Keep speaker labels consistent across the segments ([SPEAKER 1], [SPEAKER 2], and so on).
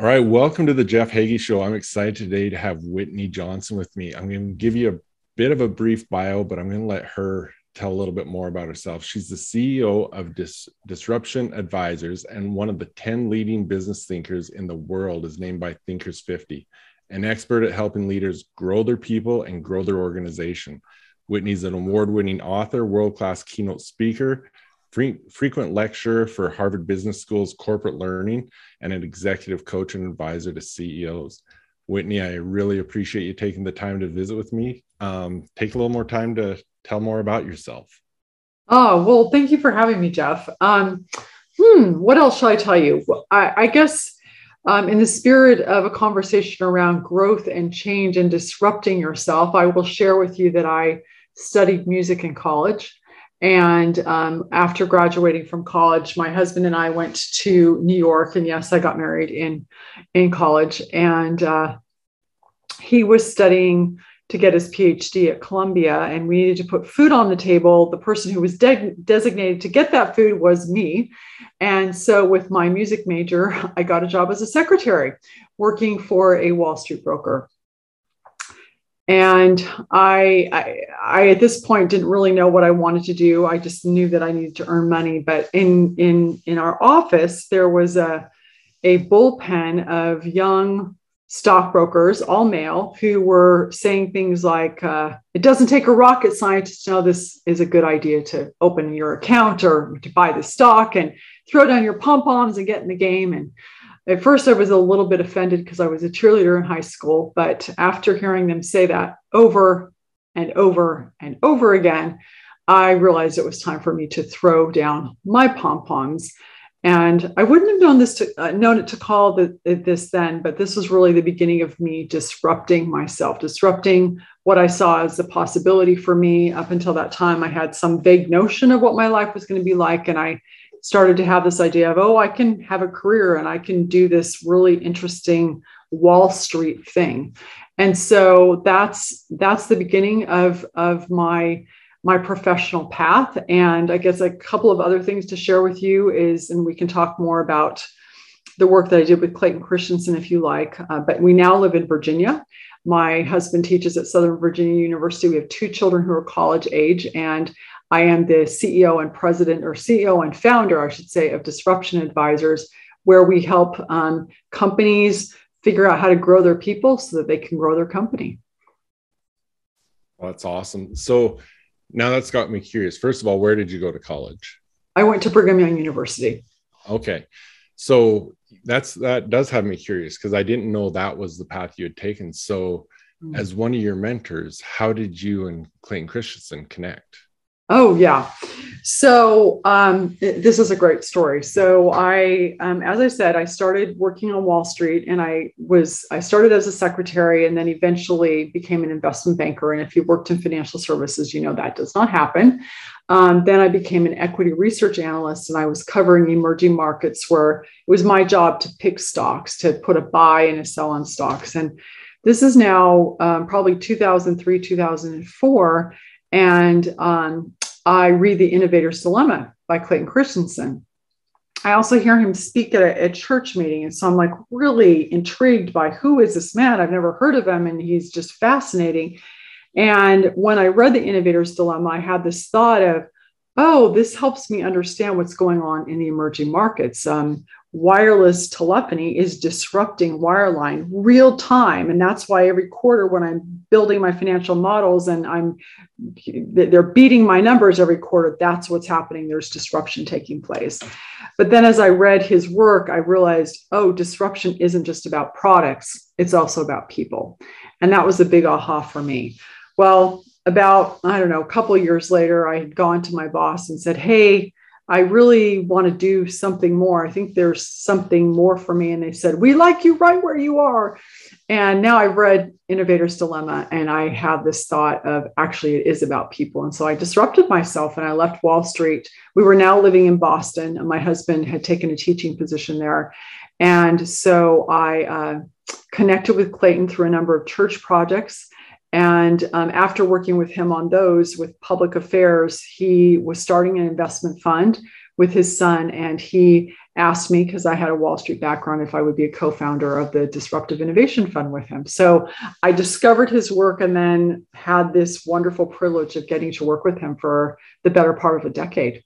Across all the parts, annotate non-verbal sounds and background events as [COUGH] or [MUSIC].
[SPEAKER 1] All right, welcome to the Jeff Hagey Show. I'm excited today to have Whitney Johnson with me. I'm going to give you a bit of a brief bio, but I'm going to let her tell a little bit more about herself. She's the CEO of Dis- Disruption Advisors and one of the 10 leading business thinkers in the world, is named by Thinkers 50, an expert at helping leaders grow their people and grow their organization. Whitney's an award winning author, world class keynote speaker, Fre- frequent lecturer for Harvard Business School's corporate learning and an executive coach and advisor to CEOs. Whitney, I really appreciate you taking the time to visit with me. Um, take a little more time to tell more about yourself.
[SPEAKER 2] Oh, well, thank you for having me, Jeff. Um, hmm, what else shall I tell you? I, I guess um, in the spirit of a conversation around growth and change and disrupting yourself, I will share with you that I studied music in college. And um, after graduating from college, my husband and I went to New York. And yes, I got married in, in college. And uh, he was studying to get his PhD at Columbia, and we needed to put food on the table. The person who was de- designated to get that food was me. And so, with my music major, [LAUGHS] I got a job as a secretary working for a Wall Street broker and I, I, I at this point didn't really know what i wanted to do. I just knew that i needed to earn money. But in in in our office there was a a bullpen of young stockbrokers all male who were saying things like uh, it doesn't take a rocket scientist to know this is a good idea to open your account or to buy the stock and throw down your pom-poms and get in the game. And at first, I was a little bit offended because I was a cheerleader in high school. But after hearing them say that over and over and over again, I realized it was time for me to throw down my pom poms. And I wouldn't have known this to uh, known it to call the, this then, but this was really the beginning of me disrupting myself, disrupting what I saw as a possibility for me. Up until that time, I had some vague notion of what my life was going to be like, and I started to have this idea of, oh, I can have a career and I can do this really interesting Wall Street thing. And so that's that's the beginning of, of my my professional path. And I guess a couple of other things to share with you is, and we can talk more about the work that I did with Clayton Christensen if you like. Uh, but we now live in Virginia. My husband teaches at Southern Virginia University. We have two children who are college age, and I am the CEO and president, or CEO and founder, I should say, of Disruption Advisors, where we help um, companies figure out how to grow their people so that they can grow their company.
[SPEAKER 1] Well, that's awesome. So now that's got me curious. First of all, where did you go to college?
[SPEAKER 2] I went to Brigham Young University.
[SPEAKER 1] Okay. So that's that does have me curious because I didn't know that was the path you had taken. So, mm-hmm. as one of your mentors, how did you and Clayton Christensen connect?
[SPEAKER 2] Oh yeah. So um, this is a great story. So I, um, as I said, I started working on Wall Street, and I was I started as a secretary, and then eventually became an investment banker. And if you worked in financial services, you know that does not happen. Um, then I became an equity research analyst, and I was covering emerging markets, where it was my job to pick stocks, to put a buy and a sell on stocks. And this is now um, probably 2003, 2004 and um, I read The Innovator's Dilemma by Clayton Christensen. I also hear him speak at a, a, church meeting. And so I'm like really intrigued by who is this man? I've never heard of him. And he's just fascinating. And when I read The Innovator's Dilemma, I had this thought of, oh, this helps me understand what's going on in the emerging markets. Um, wireless telephony is disrupting wireline real time. And that's why every quarter when i'm building my financial models and i'm they're beating my numbers every quarter that's what's happening. There's disruption taking place. But then as i read his work i realized oh disruption isn't just about products it's also about people. And that was a big aha for me. Well about i don't know a couple years later i had gone to my boss and said hey I really want to do something more. I think there's something more for me. And they said, We like you right where you are. And now I've read Innovator's Dilemma and I have this thought of actually it is about people. And so I disrupted myself and I left Wall Street. We were now living in Boston and my husband had taken a teaching position there. And so I uh, connected with Clayton through a number of church projects. And um, after working with him on those with public affairs, he was starting an investment fund with his son. And he asked me because I had a Wall Street background if I would be a co-founder of the Disruptive Innovation Fund with him. So I discovered his work and then had this wonderful privilege of getting to work with him for the better part of a decade.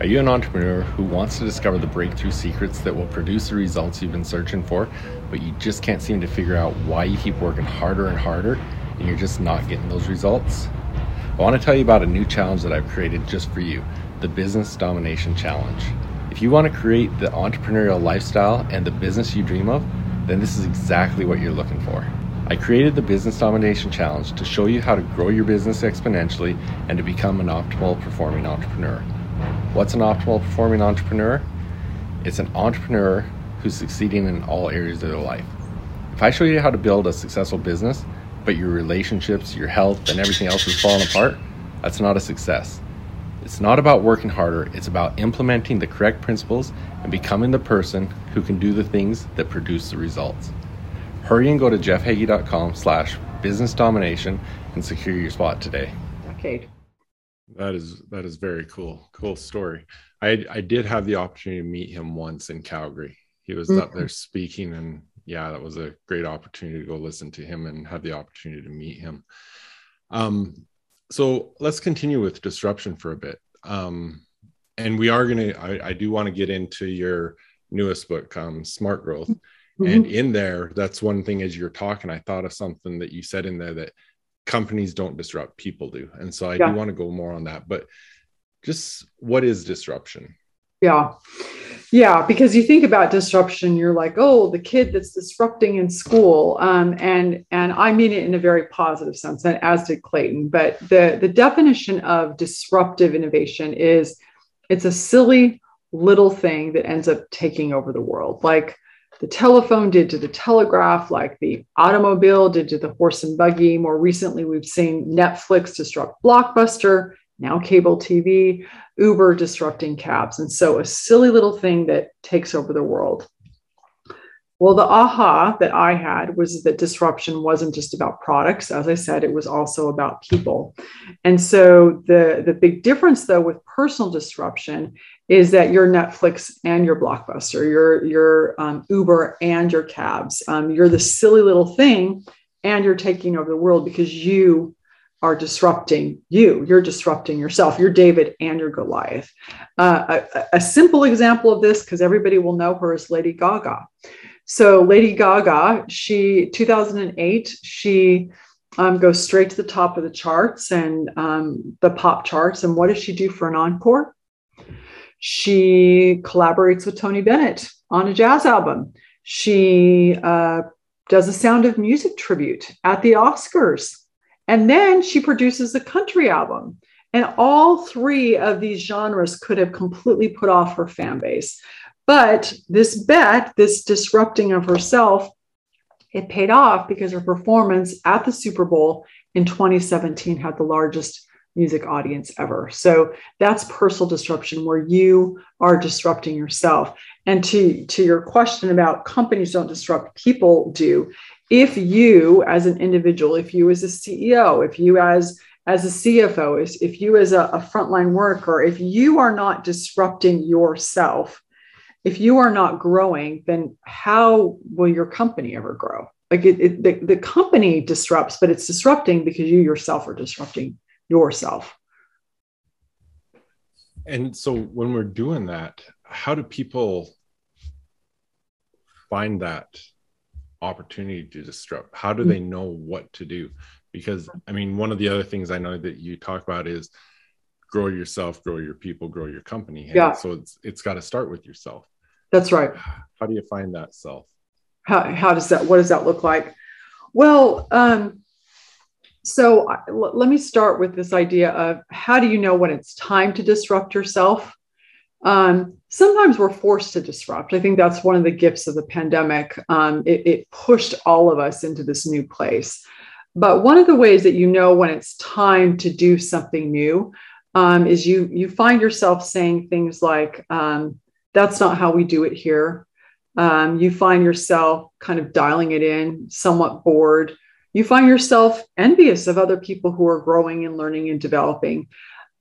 [SPEAKER 1] Are you an entrepreneur who wants to discover the breakthrough secrets that will produce the results you've been searching for, but you just can't seem to figure out why you keep working harder and harder and you're just not getting those results? I want to tell you about a new challenge that I've created just for you the Business Domination Challenge. If you want to create the entrepreneurial lifestyle and the business you dream of, then this is exactly what you're looking for. I created the Business Domination Challenge to show you how to grow your business exponentially and to become an optimal performing entrepreneur. What's an optimal performing entrepreneur? It's an entrepreneur who's succeeding in all areas of their life. If I show you how to build a successful business, but your relationships, your health, and everything else is falling apart, that's not a success. It's not about working harder, it's about implementing the correct principles and becoming the person who can do the things that produce the results. Hurry and go to jeffhagey.com slash business domination and secure your spot today.
[SPEAKER 2] Decade.
[SPEAKER 1] That is that is very cool. Cool story. I I did have the opportunity to meet him once in Calgary. He was mm-hmm. up there speaking and yeah, that was a great opportunity to go listen to him and have the opportunity to meet him. Um, so let's continue with disruption for a bit. Um, and we are going to, I do want to get into your newest book, um, Smart Growth. Mm-hmm. And in there, that's one thing as you're talking, I thought of something that you said in there that companies don't disrupt, people do. And so I yeah. do want to go more on that. But just what is disruption?
[SPEAKER 2] Yeah. Yeah, because you think about disruption, you're like, oh, the kid that's disrupting in school, um, and and I mean it in a very positive sense, and as did Clayton. But the the definition of disruptive innovation is it's a silly little thing that ends up taking over the world, like the telephone did to the telegraph, like the automobile did to the horse and buggy. More recently, we've seen Netflix disrupt Blockbuster, now cable TV. Uber disrupting cabs. And so a silly little thing that takes over the world. Well, the aha that I had was that disruption wasn't just about products. As I said, it was also about people. And so the, the big difference, though, with personal disruption is that your Netflix and your Blockbuster, your, your um, Uber and your cabs, um, you're the silly little thing and you're taking over the world because you are disrupting you. You're disrupting yourself. You're David and you're Goliath. Uh, a, a, simple example of this, because everybody will know her, is Lady Gaga. So Lady Gaga, she 2008, she um, goes straight to the top of the charts and um, the pop charts. And what does she do for an encore? She collaborates with Tony Bennett on a jazz album. She uh, does a Sound of Music tribute at the Oscars. And then she produces a country album. And all three of these genres could have completely put off her fan base. But this bet, this disrupting of herself, it paid off because her performance at the Super Bowl in 2017 had the largest music audience ever. So that's personal disruption where you are disrupting yourself. And to, to your question about companies don't disrupt, people do if you as an individual if you as a ceo if you as as a cfo if you as a, a frontline worker if you are not disrupting yourself if you are not growing then how will your company ever grow? Like it, it, the, the company disrupts but it's disrupting because you yourself are disrupting yourself.
[SPEAKER 1] And so when we're doing that how do people find that opportunity to disrupt. How do they mm. know what to do? Because i mean one of the other things i know that you talk about is grow yourself grow your people grow your company. And yeah. so it's it's got to start with yourself.
[SPEAKER 2] That's right.
[SPEAKER 1] How do you find that self?
[SPEAKER 2] How, how does that what does that look like? Well um so let me start with this idea of how do you know when it's time to disrupt yourself um, sometimes we're forced to disrupt. I think that's one of the gifts of the pandemic. Um, it, it, pushed all of us into this new place. But one of the ways that you know when it's time to do something new um, is you you find yourself saying things like, um, "That's not how we do it here." Um, you find yourself kind of dialing it in, somewhat bored. You find yourself envious of other people who are growing and learning and developing.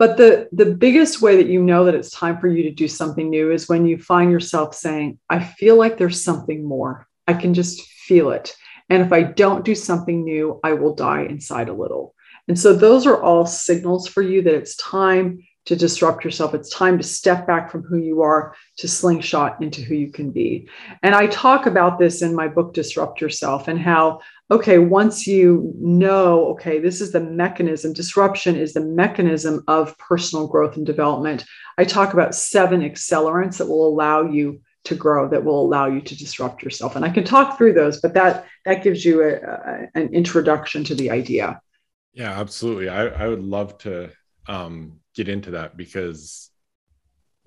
[SPEAKER 2] But the, the biggest way that you know that it's time for you to do something new is when you find yourself saying, I feel like there's something more. I can just feel it. And if I don't do something new, I will die inside a little. And so those are all signals for you that it's time to disrupt yourself. It's time to step back from who you are to slingshot into who you can be. And I talk about this in my book, Disrupt Yourself, and how, okay, once you know, okay, this is the mechanism, disruption is the mechanism of personal growth and development. I talk about seven accelerants that will allow you to grow that will allow you to disrupt yourself and i can talk through those but that that gives you a, a, an introduction to the idea
[SPEAKER 1] yeah absolutely i, I would love to um, get into that because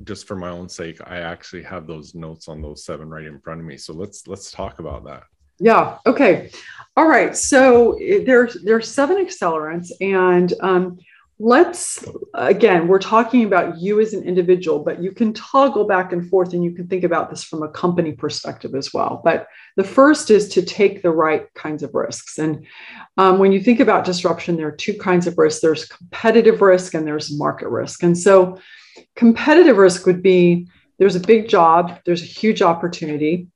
[SPEAKER 1] just for my own sake, I actually have those notes on those seven right in front of me. So let's let's talk about that.
[SPEAKER 2] Yeah. Okay. All right. So there's there's seven accelerants, and um, let's again we're talking about you as an individual, but you can toggle back and forth, and you can think about this from a company perspective as well. But the first is to take the right kinds of risks, and um, when you think about disruption, there are two kinds of risks. There's competitive risk and there's market risk, and so competitive risk would be there's a big job, there's a huge opportunity.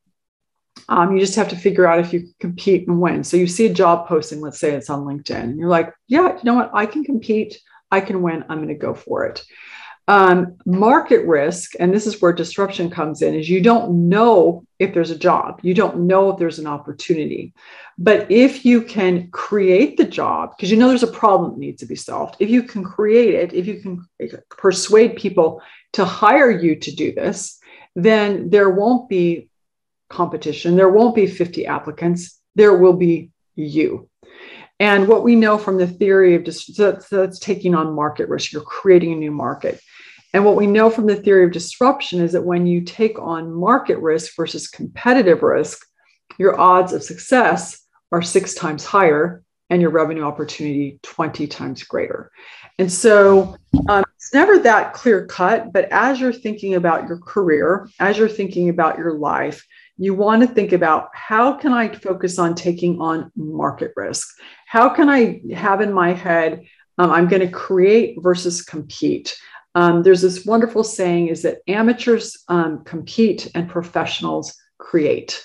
[SPEAKER 2] Um, you just have to figure out if you compete and win. So you see a job posting, let's say it's on LinkedIn, and you're like, yeah, you know what? I can compete, I can win, I'm going to go for it. Um, market risk, and this is where disruption comes in, is you don't know if there's a job, you don't know if there's an opportunity. But if you can create the job, because you know there's a problem that needs to be solved, if you can create it, if you can persuade people to hire you to do this, then there won't be competition. There won't be 50 applicants. There will be you. And what we know from the theory of just so that's taking on market risk, you're creating a new market. And what we know from the theory of disruption is that when you take on market risk versus competitive risk, your odds of success are six times higher and your revenue opportunity 20 times greater. And so um, it's never that clear cut, but as you're thinking about your career, as you're thinking about your life, you want to think about how can I focus on taking on market risk? How can I have in my head, um, I'm going to create versus compete? Um, there's this wonderful saying is that amateurs um, compete and professionals create.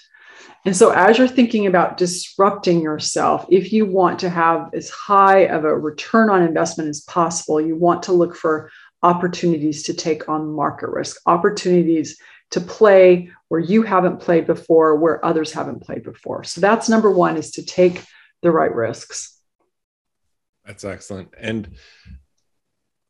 [SPEAKER 2] And so, as you're thinking about disrupting yourself, if you want to have as high of a return on investment as possible, you want to look for opportunities to take on market risk, opportunities to play where you haven't played before, where others haven't played before. So, that's number one is to take the right risks.
[SPEAKER 1] That's excellent. And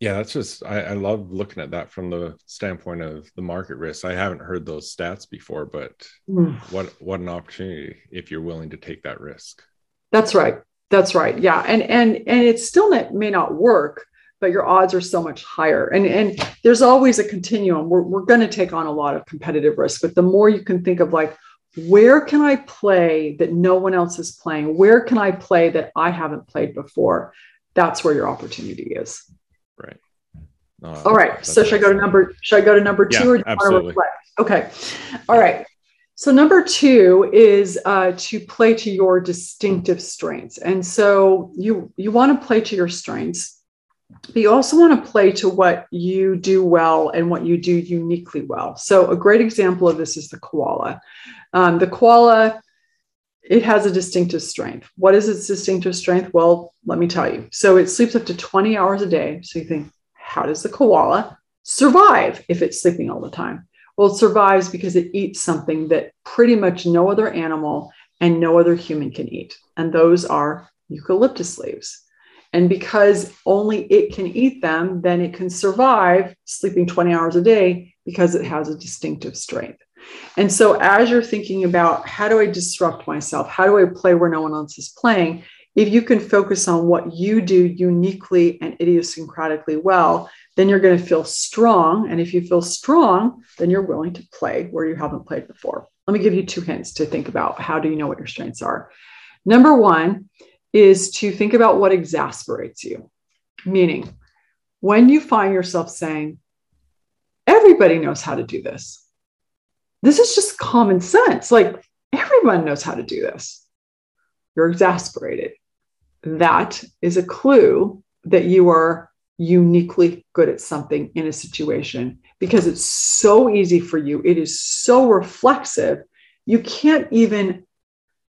[SPEAKER 1] yeah, that's just I, I, love looking at that from the standpoint of the market risk. I haven't heard those stats before, but mm. what what an opportunity if you're willing to take that risk.
[SPEAKER 2] That's right. That's right. Yeah, and and and it still may not work, but your odds are so much higher. And and there's always a continuum. We're we're going to take on a lot of competitive risk, but the more you can think of like where can I play that no one else is playing? Where can I play that I haven't played before? That's where your opportunity is.
[SPEAKER 1] Right.
[SPEAKER 2] No, All right. So should I go to number should I go to number two
[SPEAKER 1] yeah, or do you absolutely.
[SPEAKER 2] want to reflect? Okay. All right. So number two is uh, to play to your distinctive strengths. And so you you want to play to your strengths, but you also want to play to what you do well and what you do uniquely well. So a great example of this is the koala. Um, the koala it has a distinctive strength. What is its distinctive strength? Well, let me tell you. So it sleeps up to 20 hours a day. So you think, how does the koala survive if it's sleeping all the time? Well, it survives because it eats something that pretty much no other animal and no other human can eat. And those are eucalyptus leaves. And because only it can eat them, then it can survive sleeping 20 hours a day because it has a distinctive strength. And so, as you're thinking about how do I disrupt myself? How do I play where no one else is playing? If you can focus on what you do uniquely and idiosyncratically well, then you're going to feel strong. And if you feel strong, then you're willing to play where you haven't played before. Let me give you two hints to think about how do you know what your strengths are. Number one is to think about what exasperates you, meaning when you find yourself saying, everybody knows how to do this this is just common sense. Like everyone knows how to do this. You're exasperated. That is a clue that you are uniquely good at something in a situation because it's so easy for you. It is so reflexive. You can't even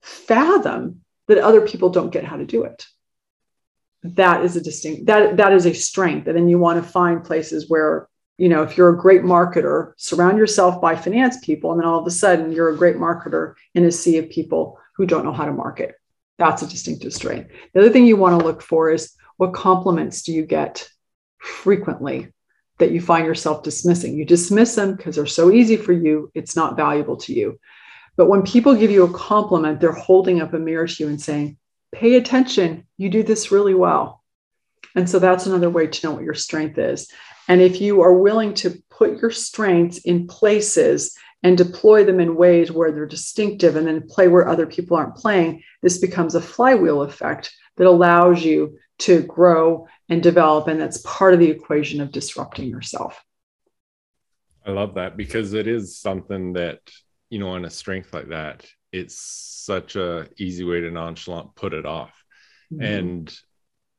[SPEAKER 2] fathom that other people don't get how to do it. That is a distinct that that is a strength. And then you want to find places where, you know, if you're a great marketer, surround yourself by finance people, and then all of a sudden you're a great marketer in a sea of people who don't know how to market. That's a distinctive strength. The other thing you want to look for is what compliments do you get frequently that you find yourself dismissing? You dismiss them because they're so easy for you, it's not valuable to you. But when people give you a compliment, they're holding up a mirror to you and saying, pay attention, you do this really well. And so that's another way to know what your strength is. And if you are willing to put your strengths in places and deploy them in ways where they're distinctive and then play where other people aren't playing, this becomes a flywheel effect that allows you to grow and develop. And that's part of the equation of disrupting yourself.
[SPEAKER 1] I love that because it is something that, you know, on a strength like that, it's such a easy way to nonchalant put it off. Mm-hmm. And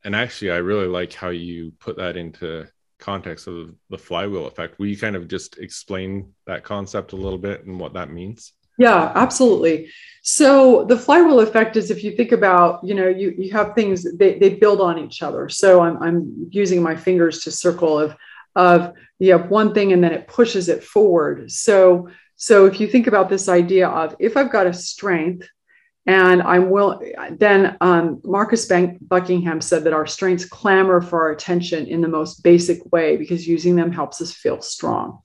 [SPEAKER 1] and actually I really like how you put that into context of the flywheel effect. Will you kind of just explain that concept a little bit and what that means?
[SPEAKER 2] Yeah, absolutely. So the flywheel effect is if you think about, you know, you you have things they, they build on each other. So I'm I'm using my fingers to circle of of you have one thing and then it pushes it forward. So so if you think about this idea of if I've got a strength and I'm will then um, Marcus Bank- Buckingham said that our strengths clamor for our attention in the most basic way because using them helps us feel strong.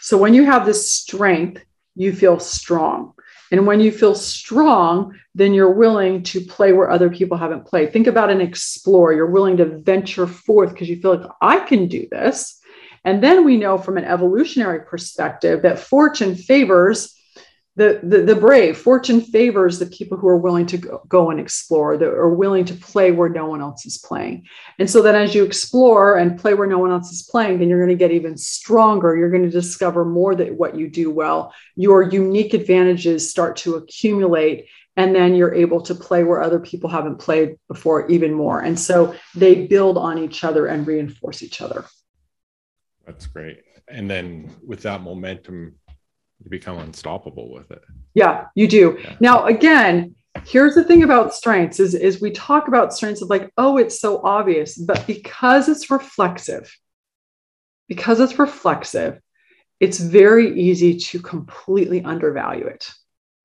[SPEAKER 2] So when you have this strength you feel strong. And when you feel strong, then you're willing to play where other people haven't played. Think about an explorer. You're willing to venture forth because you feel like I can do this. And then we know from an evolutionary perspective that fortune favors the, the, the brave. Fortune favors the people who are willing to go, go and explore, that are willing to play where no one else is playing. And so then as you explore and play where no one else is playing, then you're going to get even stronger. You're going to discover more that what you do well. Your unique advantages start to accumulate and then you're able to play where other people haven't played before even more and so they build on each other and reinforce each other
[SPEAKER 1] that's great and then with that momentum you become unstoppable with it.
[SPEAKER 2] Yeah, you do. Yeah. Now, again, here's the thing about strengths is, is we talk about strengths of like, oh, it's so obvious, but because it's reflexive, because it's reflexive, it's very easy to completely undervalue it.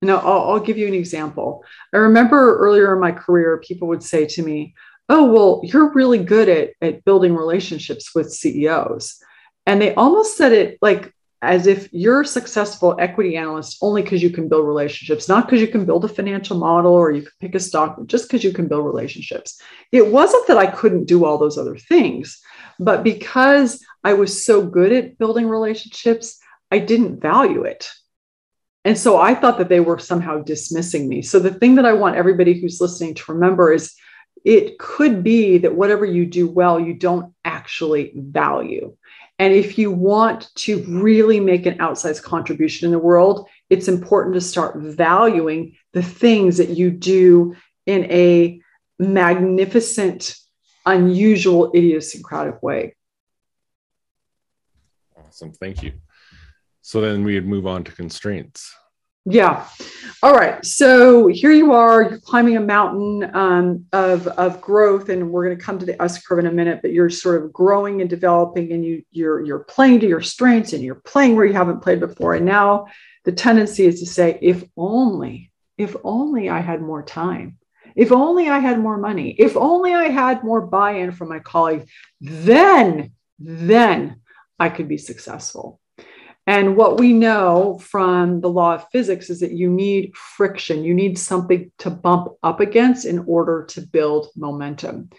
[SPEAKER 2] Now, I'll, I'll give you an example. I remember earlier in my career, people would say to me, oh, well, you're really good at, at building relationships with CEOs. And they almost said it like as if you're a successful equity analyst only because you can build relationships, not because you can build a financial model or you can pick a stock, just because you can build relationships. It wasn't that I couldn't do all those other things, but because I was so good at building relationships, I didn't value it. And so I thought that they were somehow dismissing me. So the thing that I want everybody who's listening to remember is it could be that whatever you do well, you don't actually value. And if you want to really make an outsized contribution in the world, it's important to start valuing the things that you do in a magnificent, unusual, idiosyncratic way.
[SPEAKER 1] Awesome. Thank you. So then we'd move on to constraints.
[SPEAKER 2] Yeah. All right. So here you are, you're climbing a mountain um, of, of growth, and we're going to come to the S curve in a minute, but you're sort of growing and developing and you, you're, you're playing to your strengths and you're playing where you haven't played before. And now the tendency is to say, if only, if only I had more time, if only I had more money, if only I had more buy-in from my colleagues, then, then I could be successful. And what we know from the law of physics is that you need friction, you need something to bump up against in order to build momentum.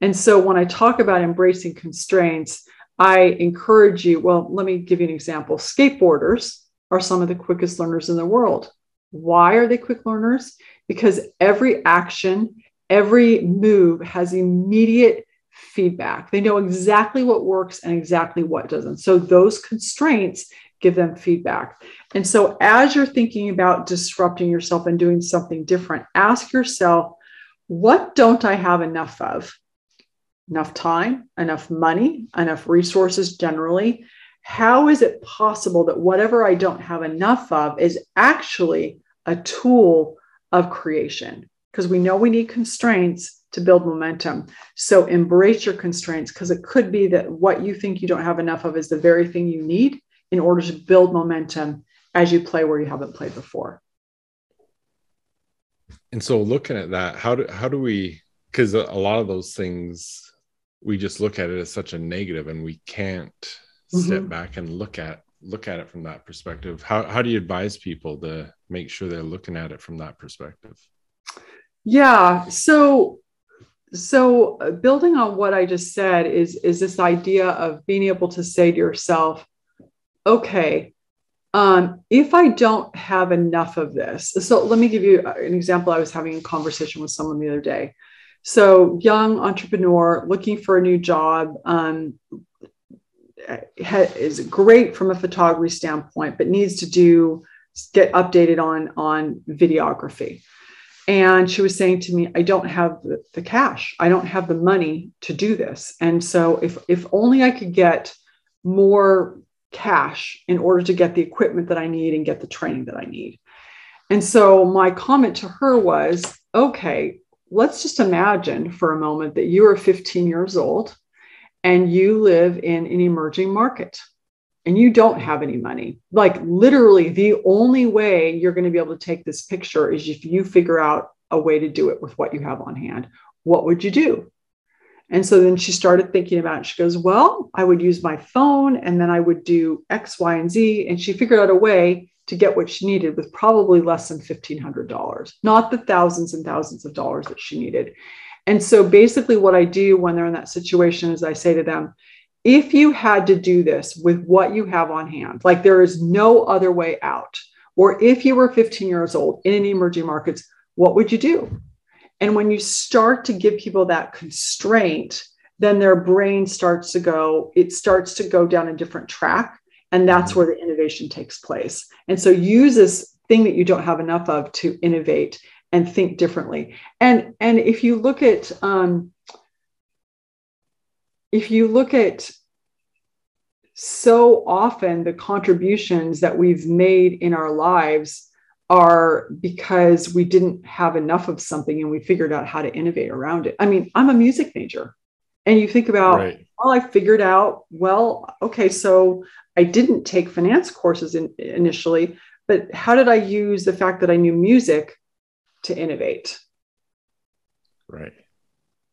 [SPEAKER 2] And so when I talk about embracing constraints, I encourage you. Well, let me give you an example. Skateboarders are some of the quickest learners in the world. Why are they quick learners? Because every action, every move has immediate feedback. They know exactly what works and exactly what doesn't. So those constraints give them feedback. And so, as you're thinking about disrupting yourself and doing something different, ask yourself, what don't I have enough of? enough time, enough money, enough resources generally. How is it possible that whatever I don't have enough of is actually a tool of creation? Because we know we need constraints to build momentum. So embrace your constraints because it could be that what you think you don't have enough of is the very thing you need in order to build momentum as you play where you haven't played before.
[SPEAKER 1] And so looking at that, how do how do we because a lot of those things we just look at it as such a negative and we can't mm-hmm. step back and look at look at it from that perspective. How how do you advise people to make sure they're looking at it from that perspective?
[SPEAKER 2] Yeah, so so uh, building on what I just said is is this idea of being able to say to yourself, okay, um, if I don't have enough of this, so let me give you an example. I was having a conversation with someone the other day. So, young entrepreneur looking for a new job um, is great from a photography standpoint, but needs to do get updated on on videography. And she was saying to me, I don't have the, the cash. I don't have the money to do this. And so, if if only I could get more cash in order to get the equipment that I need and get the training that I need. And so my comment to her was okay, let's just imagine for a moment that you are 15 years old and you live in an emerging market and you don't have any money. Like literally, the only way you're going to be able to take this picture is if you figure out a way to do it with what you have on hand. What would you do? And so then she started thinking about it. She goes, Well, I would use my phone and then I would do X, Y, and Z. And she figured out a way to get what she needed with probably less than $1,500, not the thousands and thousands of dollars that she needed. And so basically, what I do when they're in that situation is I say to them, if you had to do this with what you have on hand, like there is no other way out, or if you were 15 years old in emerging markets, what would you do? And when you start to give people that constraint, then their brain starts to go, it starts to go down a different track. And that's mm-hmm. where the innovation takes place. And so use this thing that you don't have enough of to innovate and think differently. And, and if you look at, um, if you look at so often the contributions that we've made in our lives are because we didn't have enough of something and we figured out how to innovate around it. I mean, I'm a music major. And you think about, right. well, I figured out, well, okay, so I didn't take finance courses in, initially, but how did I use the fact that I knew music to innovate?
[SPEAKER 1] Right.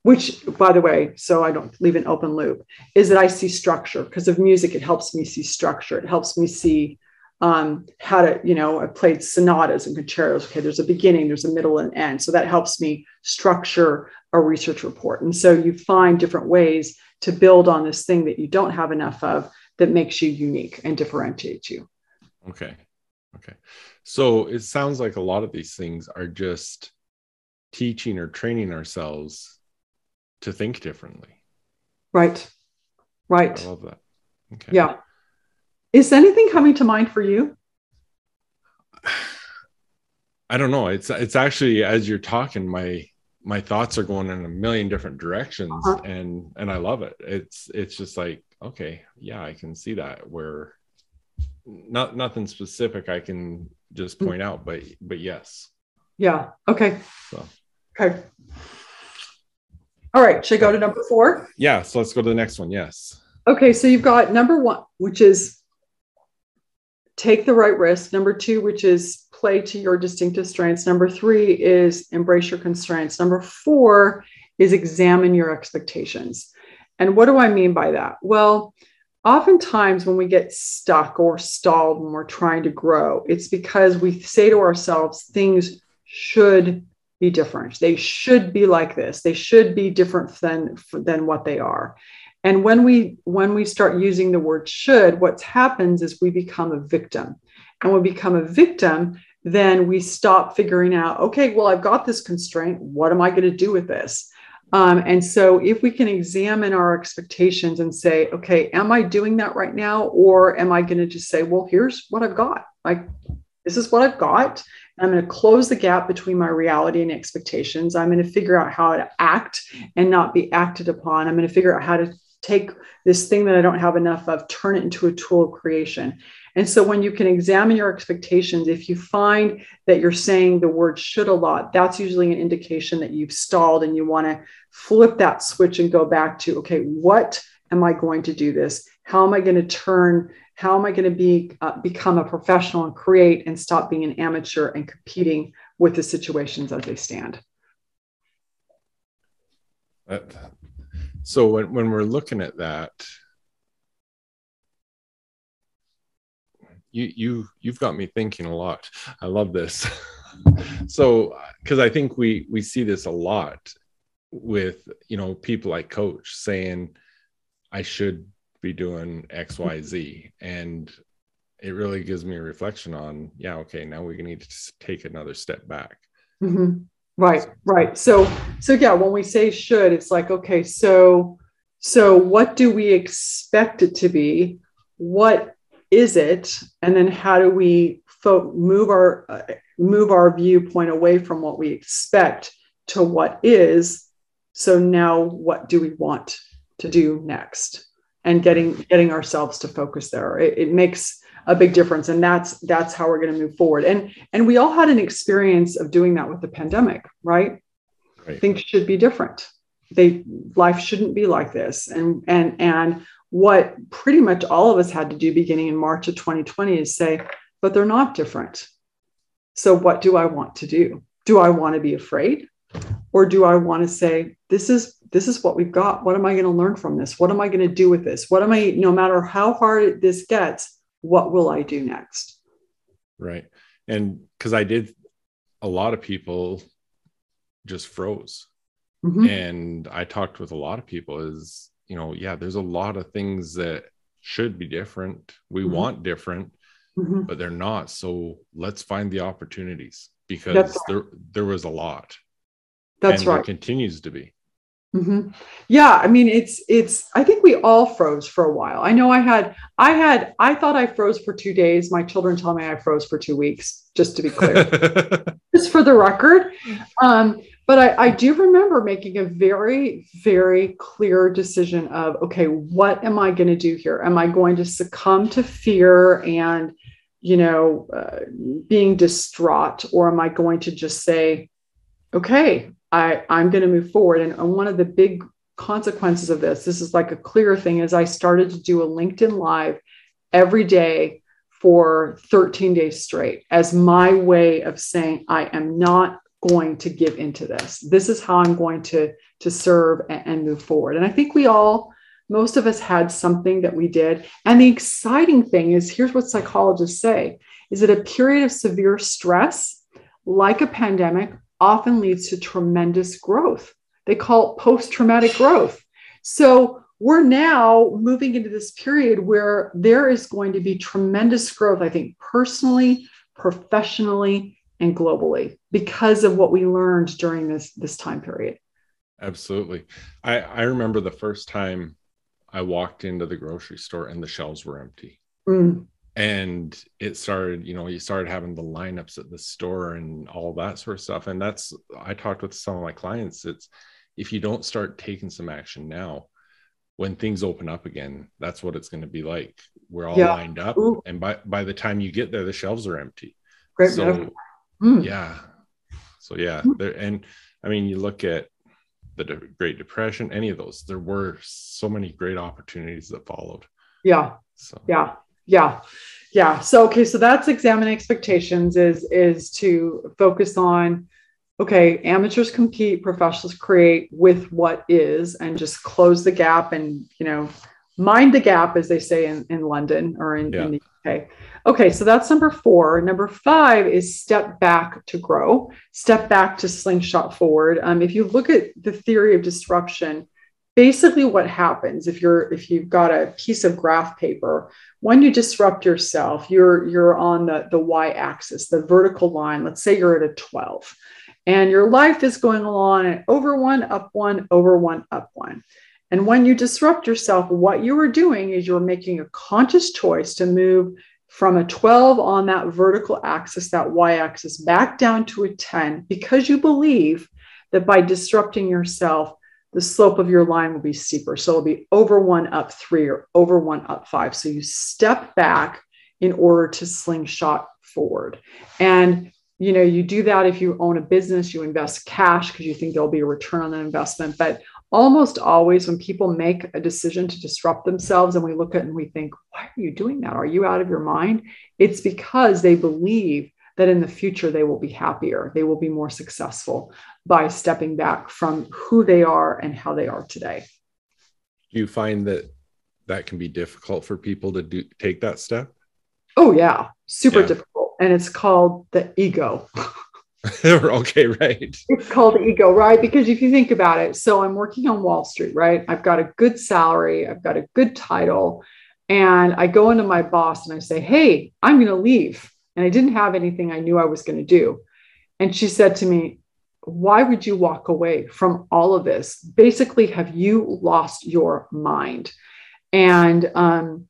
[SPEAKER 2] Which, by the way, so I don't leave an open loop, is that I see structure because of music. It helps me see structure. It helps me see um, how to, you know, I played sonatas and concertos. Okay, there's a beginning, there's a middle, and end. So that helps me structure a research report. And so you find different ways to build on this thing that you don't have enough of that makes you unique and differentiates you.
[SPEAKER 1] Okay. Okay. So it sounds like a lot of these things are just teaching or training ourselves to think differently.
[SPEAKER 2] Right. Right.
[SPEAKER 1] I love that. Okay.
[SPEAKER 2] Yeah. Is anything coming to mind for you? [SIGHS]
[SPEAKER 1] I don't know. It's it's actually as you're talking, my my thoughts are going in a million different directions, uh-huh. and and I love it. It's it's just like okay, yeah, I can see that where not nothing specific I can just mm. point out, but but yes.
[SPEAKER 2] Yeah. Okay. So. Okay. All right. Should I go to number four?
[SPEAKER 1] Yeah. So let's go to the next one. Yes.
[SPEAKER 2] Okay. So you've got number one, which is take the right risk. Number two, which is play to your distinctive strengths. Number three is embrace your constraints. Number four is examine your expectations. And what do I mean by that? Well, oftentimes when we get stuck or stalled when we're trying to grow, it's because we say to ourselves, things should be different. They should be like this. They should be different than, than what they are. And when we when we start using the word should, what happens is we become a victim. And when we become a victim, then we stop figuring out, okay, well, I've got this constraint. What am I going to do with this? Um, and so, if we can examine our expectations and say, okay, am I doing that right now? Or am I going to just say, well, here's what I've got? Like, this is what I've got. I'm going to close the gap between my reality and expectations. I'm going to figure out how to act and not be acted upon. I'm going to figure out how to take this thing that I don't have enough of, turn it into a tool of creation. And so when you can examine your expectations, if you find that you're saying the word should a lot, that's usually an indication that you've stalled and you want to flip that switch and go back to, okay, what am I going to do this? How am I going to turn? How am I going to be uh, become a professional and create and stop being an amateur and competing with the situations as they stand?
[SPEAKER 1] So when, when we're looking at that, you you you've got me thinking a lot. I love this. [LAUGHS] so because I think we we see this a lot with you know people like coach saying I should be doing XYZ and it really gives me a reflection on yeah okay now we need to take another step back
[SPEAKER 2] mm-hmm. Right, right. So, so yeah, when we say should, it's like, okay, so, so what do we expect it to be? What is it? And then how do we fo- move our, uh, move our viewpoint away from what we expect to what is? So now what do we want to do next? And getting, getting ourselves to focus there. It, it makes, a big difference. And that's that's how we're going to move forward. And and we all had an experience of doing that with the pandemic right, right. things should be different. They life shouldn't be like this. And and and what pretty much all of us had to do beginning in march of 2020 is say but they're not different. So what do i want to do? Do i want to be afraid? Or do i want to say this is this is what we've got. What am i going to learn from this? What am i going to do with this? What am i no matter how hard this gets what will I do next?
[SPEAKER 1] Right. And because I did, a lot of people just froze. Mm-hmm. And I talked with a lot of people is, you know, yeah, there's a lot of things that should be different. We mm-hmm. want different, mm-hmm. but they're not. So let's find the opportunities because right. there there was a lot.
[SPEAKER 2] That's right.
[SPEAKER 1] continues to be.
[SPEAKER 2] Mm-hmm. Yeah, I mean, it's it's. I think we all froze for a while. I know I had, I had, I thought I froze for two days. My children tell me I froze for two weeks. Just to be clear, [LAUGHS] just for the record. Um, but I, I do remember making a very, very clear decision of, okay, what am I going to do here? Am I going to succumb to fear and, you know, uh, being distraught, or am I going to just say, okay, I, I'm going to move forward. And, one of the big consequences of this, this is like a clear thing, is I started to do a LinkedIn Live every day for 13 days straight as my way of saying, I am not going to give into this. This is how I'm going to, to serve and, and move forward. And I think we all, most of us had something that we did. And the exciting thing is here's what psychologists say is that a period of severe stress, like a pandemic, often leads to tremendous growth. They call it post traumatic growth. So we're now moving into this period where there is going to be tremendous growth, I think, personally, professionally, and globally because of what we learned during this, this time period.
[SPEAKER 1] Absolutely. I, I remember the first time I walked into the grocery store and the shelves were empty. Mm and it started you know you started having the lineups at the store and all that sort of stuff. And that's i talked with some of my clients it's if you don't start taking some action now when things open up again that's what it's going to be like. We're all yeah. lined up Ooh. and by by the time you get there the shelves are empty. Great so mm. yeah. So yeah mm. there and i mean you look at the De- great depression any of those there were so many great opportunities that followed.
[SPEAKER 2] Yeah. So. Yeah yeah. Yeah. So okay. So that's examine expectations is is to focus on okay amateurs compete professionals create with what is and just close the gap and you know mind the gap as they say in, in london or in, yeah. in the uk okay. So that's number four. Number five is step back to grow step back to slingshot forward. Um, if you look at the theory of disruption basically what happens if you're if you've got a piece of graph paper when you disrupt yourself you're you're on the the y axis the vertical line. Let's say you're at a 12 and your life is going along at over one up one over one up one. And when you disrupt yourself what you are doing is you're making a conscious choice to move from a 12 on that vertical axis, that y axis, back down to a 10 because you believe that by disrupting yourself, the slope of your line will be steeper. So it'll be over one, up three, or over one, up five. So you step back in order to slingshot forward. And you know, you do that if you own a business, you invest cash because you think there'll be a return on the investment. But almost always when people make a decision to disrupt themselves and we look at and we think, why are you doing that? Are you out of your mind? It's because they believe that in the future they will be happier, they will be more successful by stepping back from who they are and how they are today.
[SPEAKER 1] Do you find that that can be difficult for people to do take that step?
[SPEAKER 2] Oh yeah, super yeah. difficult. And it's called the ego. [LAUGHS]
[SPEAKER 1] okay, right.
[SPEAKER 2] It's called ego, right? Because if you think about it, so I'm working on Wall Street, right? I've got a good salary, I've got a good title, and I go into my boss and I say, Hey, I'm going to leave. And I didn't have anything I knew I was going to do. And she said to me, Why would you walk away from all of this? Basically, have you lost your mind? And, um,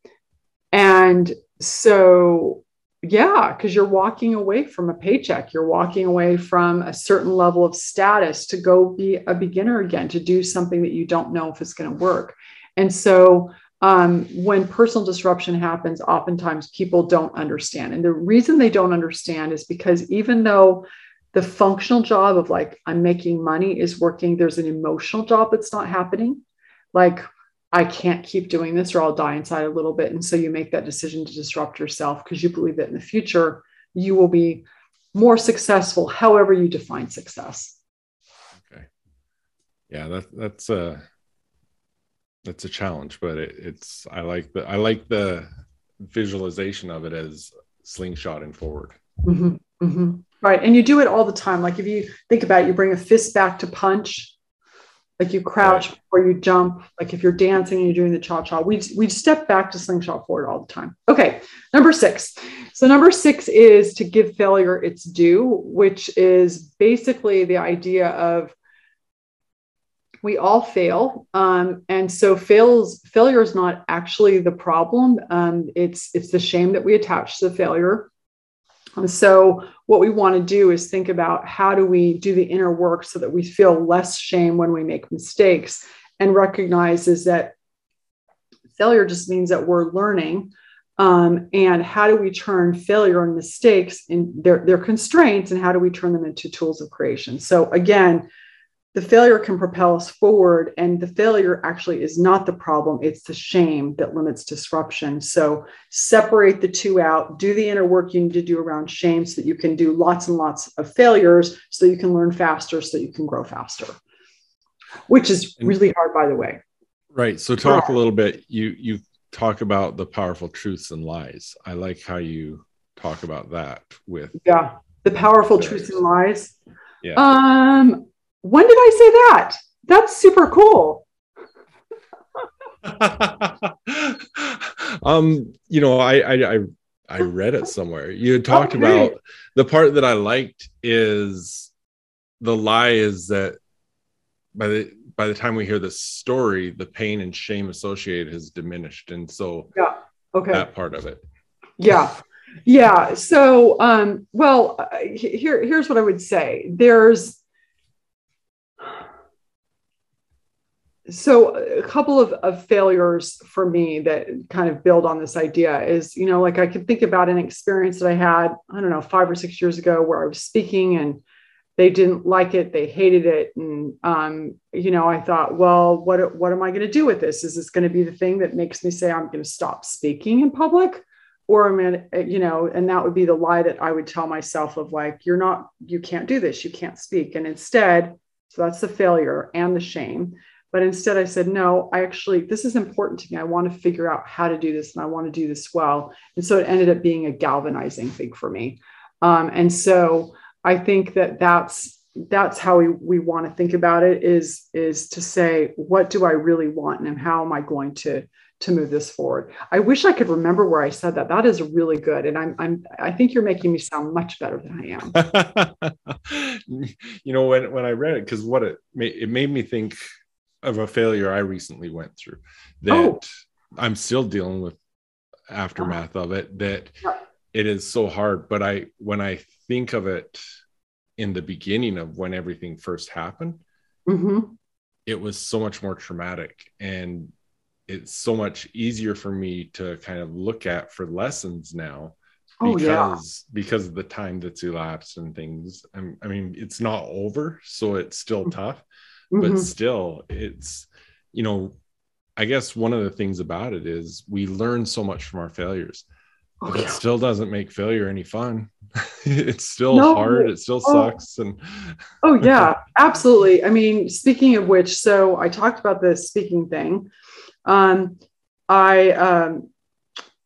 [SPEAKER 2] and so yeah, because you're walking away from a paycheck. You're walking away from a certain level of status to go be a beginner again, to do something that you don't know if it's going to work. And so um, when personal disruption happens, oftentimes people don't understand. And the reason they don't understand is because even though the functional job of like, I'm making money is working, there's an emotional job that's not happening. Like, I can't keep doing this or I'll die inside a little bit. And so you make that decision to disrupt yourself because you believe that in the future you will be more successful, however you define success.
[SPEAKER 1] Okay. Yeah, that, that's a that's a challenge, but it, it's I like the I like the visualization of it as slingshotting forward.
[SPEAKER 2] Mm-hmm, mm-hmm. Right, and you do it all the time. Like if you think about it, you bring a fist back to punch. Like you crouch right. or you jump. Like if you're dancing and you're doing the cha-cha we we step back to slingshot forward all the time. Okay number six. So number six is to give failure its due which is basically the idea of we all fail um, and so fails failure is not actually the problem. Um, it's it's the shame that we attach to the failure and so, what we want to do is think about how do we do the inner work so that we feel less shame when we make mistakes and recognize is that failure just means that we're learning. Um, and how do we turn failure and mistakes and their, their constraints and how do we turn them into tools of creation? So, again, the failure can propel us forward and the failure actually is not the problem it's the shame that limits disruption. So separate the two out do the inner work you need to do around shame so that you can do lots and lots of failures so you can learn faster so you can grow faster. Which is really hard by the way.
[SPEAKER 1] Right so talk a little bit you you talk about the powerful truths and lies. I like how you talk about that with
[SPEAKER 2] yeah the powerful truths and lies. Yeah. um when did I say that? That's super cool. [LAUGHS]
[SPEAKER 1] um, you know, I, I, I I read it somewhere. You talked okay. about the part that I liked is the lie is that by the by the time we hear the story, the pain and shame associated has diminished, and so
[SPEAKER 2] yeah, okay,
[SPEAKER 1] that part of it.
[SPEAKER 2] Yeah, yeah. So, um, well, uh, here here's what I would say. There's so a couple of, of failures for me that kind of build on this idea is you know like i could think about an experience that i had i don't know five or six years ago where i was speaking and they didn't like it they hated it and um, you know i thought well what, what am i going to do with this? Is this going to be the thing that makes me say i'm going to stop speaking in public? Or i'm going to you know and that would be the lie that i would tell myself of like you're not you can't do this you can't speak. And instead so that's the failure and the shame but instead, I said, no, I actually, this is important to me. I want to figure out how to do this and I want to do this well. And so it ended up being a galvanizing thing for me. Um, and so I think that that's, that's how we, we want to think about it is, is to say, what do I really want and how am I going to, to move this forward. I wish I could remember where I said that. That is really good. And I'm, I'm, I think you're making me sound much better than I
[SPEAKER 1] am. [LAUGHS] you know, when, when I read it, cause what it it made me think of a failure I recently went through that oh. I'm still dealing with aftermath of it that it is so hard. But I, when I think of it in the beginning of when everything first happened, mm-hmm. it was so much more traumatic. And it's so much easier for me to kind of look at for lessons now oh, because yeah. because of the time that's elapsed and things I'm, i mean it's not over so it's still mm-hmm. tough mm-hmm. but still it's you know i guess one of the things about it is we learn so much from our failures oh, but yeah. it still doesn't make failure any fun [LAUGHS] it's still no, hard it still oh, sucks and
[SPEAKER 2] oh [LAUGHS] yeah absolutely i mean speaking of which so i talked about the speaking thing um, I um,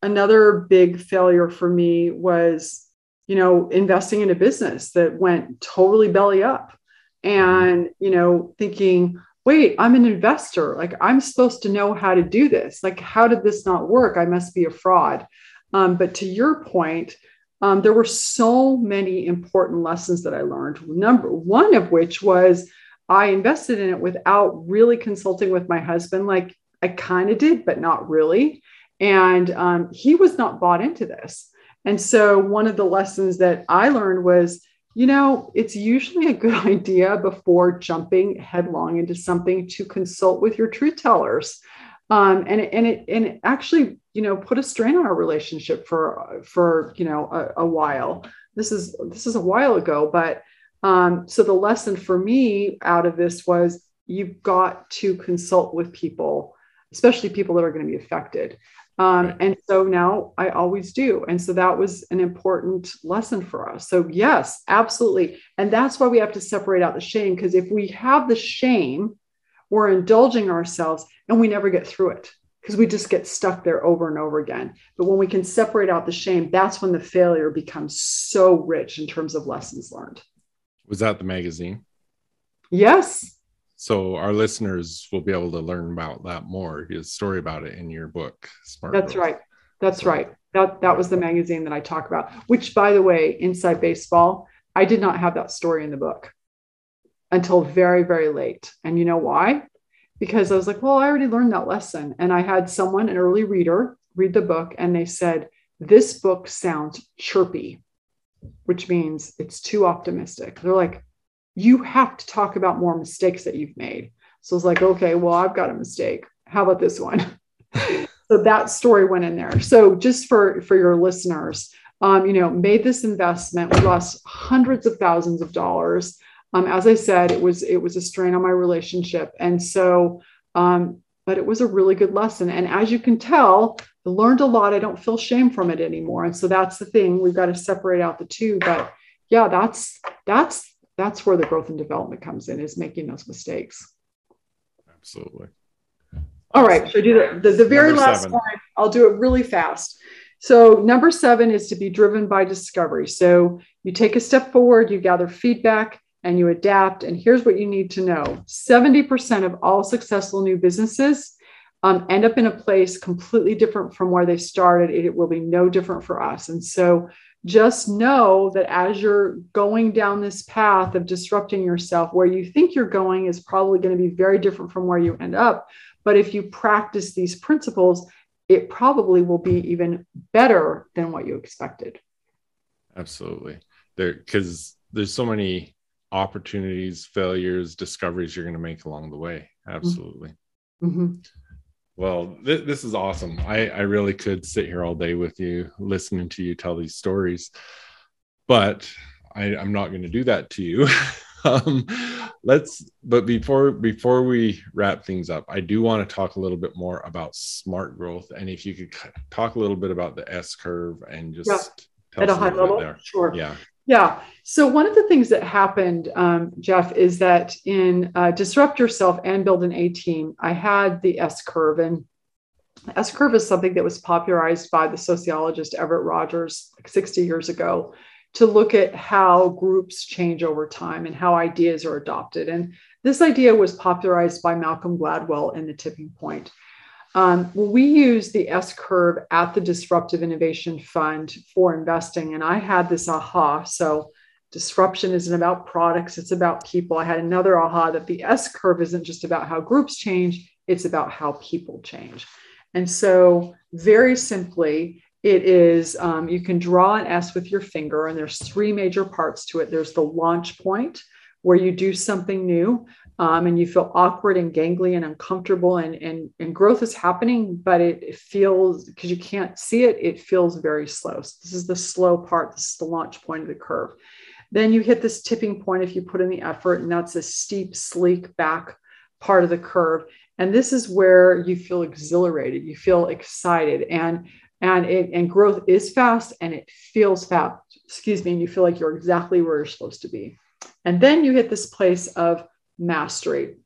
[SPEAKER 2] another big failure for me was, you know, investing in a business that went totally belly up, and you know, thinking, wait, I'm an investor. Like I'm supposed to know how to do this. Like, how did this not work? I must be a fraud. Um, but to your point, um, there were so many important lessons that I learned. Number one of which was I invested in it without really consulting with my husband. Like I kind of did, but not really. And um, he was not bought into this. And so one of the lessons that I learned was, you know, it's usually a good [LAUGHS] idea before jumping headlong into something to consult with your truth tellers. Um, and, and it and it actually, you know, put a strain on our relationship for for you know a, a while. This is this is a while ago, but um, so the lesson for me out of this was you've got to consult with people especially people that are going to be affected. Um, right. And so now I always do. And so that was an important lesson for us. So, yes, absolutely. And that's why we have to separate out the shame because if we have the shame, we're indulging ourselves and we never get through it because we just get stuck there over and over again. But when we can separate out the shame, that's when the failure becomes so rich in terms of lessons learned.
[SPEAKER 1] Was that the magazine?
[SPEAKER 2] Yes
[SPEAKER 1] so our listeners will be able to learn about that more his story about it in your book
[SPEAKER 2] Smart that's Growth. right. That's so, right. That that was the magazine that i talk about which by the way inside baseball i did not have that story in the book until very very late. And you know why? Because i was like well i already learned that lesson. And i had someone an early reader read the book and they said this book sounds chirpy which means it's too optimistic. They're like you have to talk about more mistakes that you've made. So it's like, okay, well, I've got a mistake. How about this one? [LAUGHS] so that story went in there. So just for for your listeners, um, you know, made this investment. We lost hundreds of thousands of dollars. Um, as I said, it was it was a strain on my relationship, and so, um, but it was a really good lesson. And as you can tell, I learned a lot. I don't feel shame from it anymore. And so that's the thing. We've got to separate out the two. But yeah, that's that's that's where the growth and development comes in is making those mistakes.
[SPEAKER 1] Absolutely.
[SPEAKER 2] All right so do the, the, the very number last seven. one i'll do it really fast. So number seven is to be driven by discovery. So you take a step forward you gather feedback and you adapt and here's what you need to know. 70% of all successful new businesses um, end up in a place completely different from where they started it will be no different for us. And so just know that as you're going down this path of disrupting yourself, where you think you're going is probably going to be very different from where you end up. But if you practice these principles, it probably will be even better than what you expected.
[SPEAKER 1] Absolutely. There, because there's so many opportunities, failures, discoveries you're going to make along the way. Absolutely. Mm-hmm. Well, th- this is awesome. I, I really could sit here all day with you, listening to you tell these stories, but I, I'm not going to do that to you. [LAUGHS] um, let's, but before before we wrap things up, I do want to talk a little bit more about smart growth, and if you could talk a little bit about the S curve and just
[SPEAKER 2] yeah. at a high level, there. sure.
[SPEAKER 1] Yeah.
[SPEAKER 2] Yeah. So one of the things that happened, um, Jeff, is that in uh, Disrupt Yourself and Build an A Team, I had the S curve. And S curve is something that was popularized by the sociologist Everett Rogers like 60 years ago to look at how groups change over time and how ideas are adopted. And this idea was popularized by Malcolm Gladwell in The Tipping Point. Um, we use the S curve at the Disruptive Innovation Fund for investing. And I had this aha. So, disruption isn't about products, it's about people. I had another aha that the S curve isn't just about how groups change, it's about how people change. And so, very simply, it is um, you can draw an S with your finger, and there's three major parts to it. There's the launch point, where you do something new um, and you feel awkward and gangly and uncomfortable, and, and, and growth is happening, but it, it feels because you can't see it, it feels very slow. So this is the slow part, this is the launch point of the curve. Then you hit this tipping point if you put in the effort, and that's a steep, sleek back part of the curve. And this is where you feel exhilarated, you feel excited, and and it, and growth is fast and it feels fast excuse me and you feel like you're exactly where you're supposed to be and then you hit this place of mastery.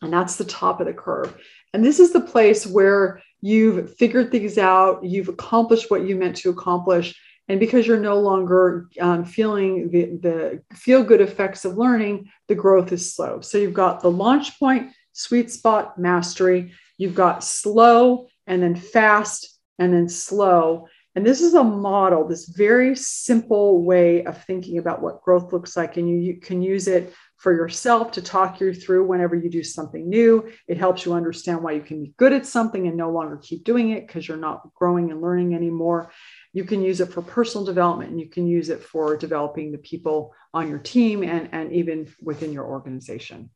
[SPEAKER 2] And that's the top of the curve. And this is the place where you've figured things out you've accomplished what you meant to accomplish. And because you're no longer um, feeling the, the feel good effects of learning the growth is slow. So you've got the launch point sweet spot mastery. You've got slow and then fast and then slow. And this is a model, this very simple way of thinking about what growth looks like. And you, you, can use it for yourself to talk you through whenever you do something new. It helps you understand why you can be good at something and no longer keep doing it because you're not growing and learning anymore. You can use it for personal development and you can use it for developing the people on your team and, and even within your organization.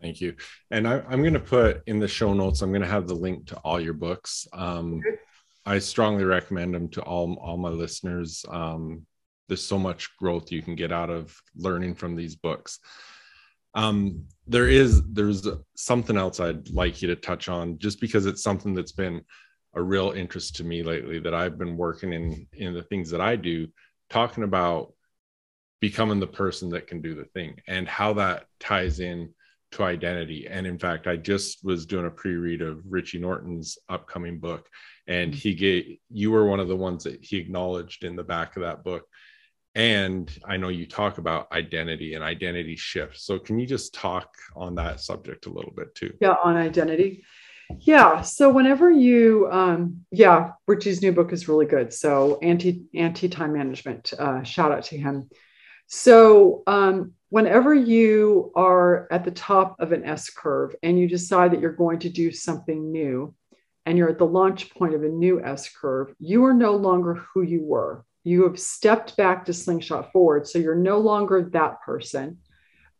[SPEAKER 1] Thank you. And I, am going to put in the show notes, I'm going to have the link to all your books. Um, I strongly recommend them to all, all my listeners. Um, there's so much growth you can get out of learning from these books. Um, there is there's something else I'd like you to touch on, just because it's something that's been a real interest to me lately. That I've been working in in the things that I do, talking about becoming the person that can do the thing and how that ties in to identity. And in fact, I just was doing a pre-read of Richie Norton's upcoming book, and he gave you were one of the ones that he acknowledged in the back of that book. And I know you talk about identity and identity shift. So can you just talk on that subject a little bit too?
[SPEAKER 2] Yeah, on identity. Yeah. So whenever you, um, yeah, Richie's new book is really good. So anti anti time management. Uh, shout out to him. So um, whenever you are at the top of an S curve and you decide that you're going to do something new and you're at the launch point of a new S curve, you are no longer who you were. You have stepped back to slingshot forward. So you're no longer that person,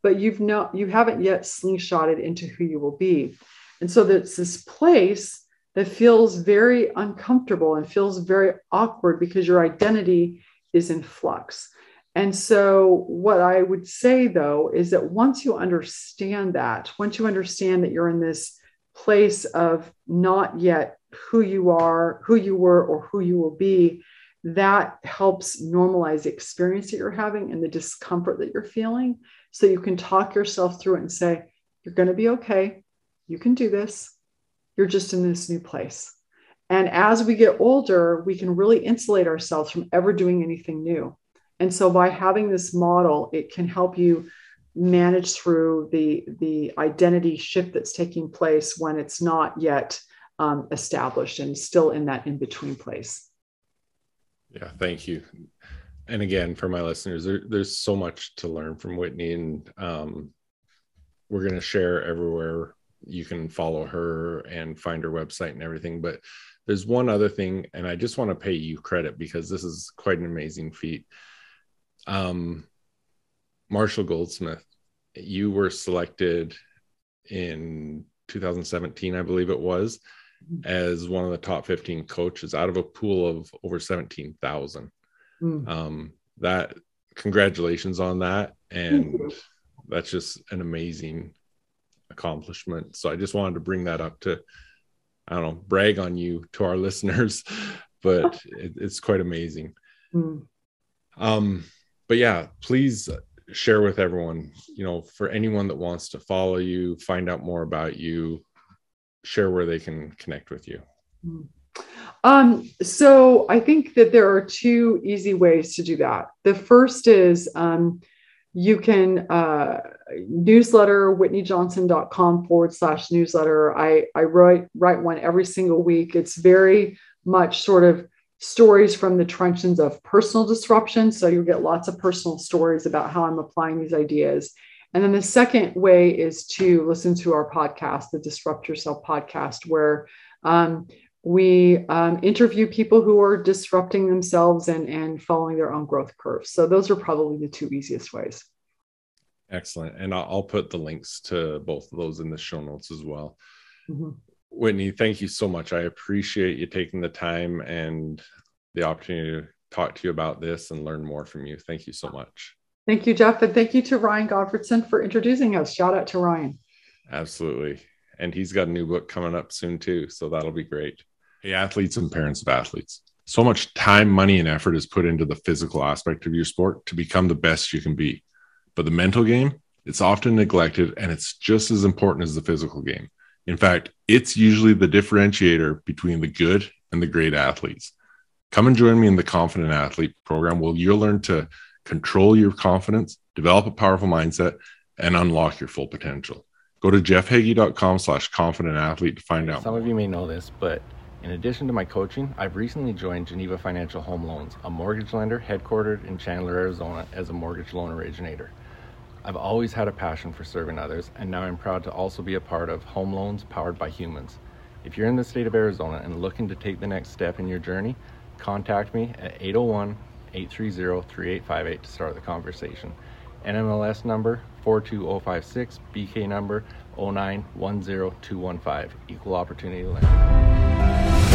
[SPEAKER 2] but you've no, you haven't yet slingshotted into who you will be. And so that's this place that feels very uncomfortable and feels very awkward because your identity is in flux. And so, what I would say though is that once you understand that, once you understand that you're in this place of not yet who you are, who you were, or who you will be, that helps normalize the experience that you're having and the discomfort that you're feeling. So you can talk yourself through it and say, You're going to be okay. You can do this. You're just in this new place. And as we get older, we can really insulate ourselves from ever doing anything new and so by having this model, it can help you manage through the, the identity shift that's taking place when it's not yet um, established and still in that in between place.
[SPEAKER 1] Yeah, thank you. And again, for my listeners, there, there's so much to learn from Whitney, and um, we're going to share everywhere you can follow her and find her website and everything. But there's one other thing, and I just want to pay you credit because this is quite an amazing feat um, Marshall Goldsmith, you were selected in 2017, I believe it was, as one of the top 15 coaches out of a pool of over 17,000. Mm. Um, that congratulations on that. And that's just an amazing accomplishment. So I just wanted to bring that up to, I don't know, brag on you to our [LAUGHS] listeners, but [LAUGHS] it, it's quite amazing. Mm. Um, but yeah, please share with everyone, you know, for anyone that wants to follow you, find out more about you, share where they can connect with you.
[SPEAKER 2] Um, so I think that there are two easy ways to do that. The first is um, you can uh, newsletter whitneyjohnson.com forward slash newsletter. I, I write, write one every single week. It's very much sort of stories from the trenches of personal disruption. So you'll get lots of personal stories about how I'm applying these ideas. And then the second way is to listen to our podcast, the Disrupt Yourself podcast, where Um, we um, interview people who are disrupting themselves and, and following their own growth curves. So those are probably the two easiest ways.
[SPEAKER 1] Excellent. And I'll put the links to both of those in the show notes as well. Mm-hmm. Whitney, thank you so much. I appreciate you taking the time and the opportunity to talk to you about this and learn more from you. Thank you so much.
[SPEAKER 2] Thank you, Jeff. And thank you to Ryan Gottfredson for introducing us. Shout out to Ryan.
[SPEAKER 1] Absolutely. And he's got a new book coming up soon, too. So that'll be great. Hey, athletes and parents of athletes. So much time, money, and effort is put into the physical aspect of your sport to become the best you can be. But the mental game, it's often neglected and it's just as important as the physical game. In fact, it's usually the differentiator between the good and the great athletes. Come and join me in the Confident Athlete program where you'll learn to control your confidence, develop a powerful mindset, and unlock your full potential. Go to jeffhagey.com slash confident athlete to find out.
[SPEAKER 3] Some more. of you may know this, but in addition to my coaching, I've recently joined Geneva Financial Home Loans, a mortgage lender headquartered in Chandler, Arizona, as a mortgage loan originator. I've always had a passion for serving others, and now I'm proud to also be a part of Home Loans Powered by Humans. If you're in the state of Arizona and looking to take the next step in your journey, contact me at 801 830 3858 to start the conversation. NMLS number 42056, BK number 0910215, Equal Opportunity Lender.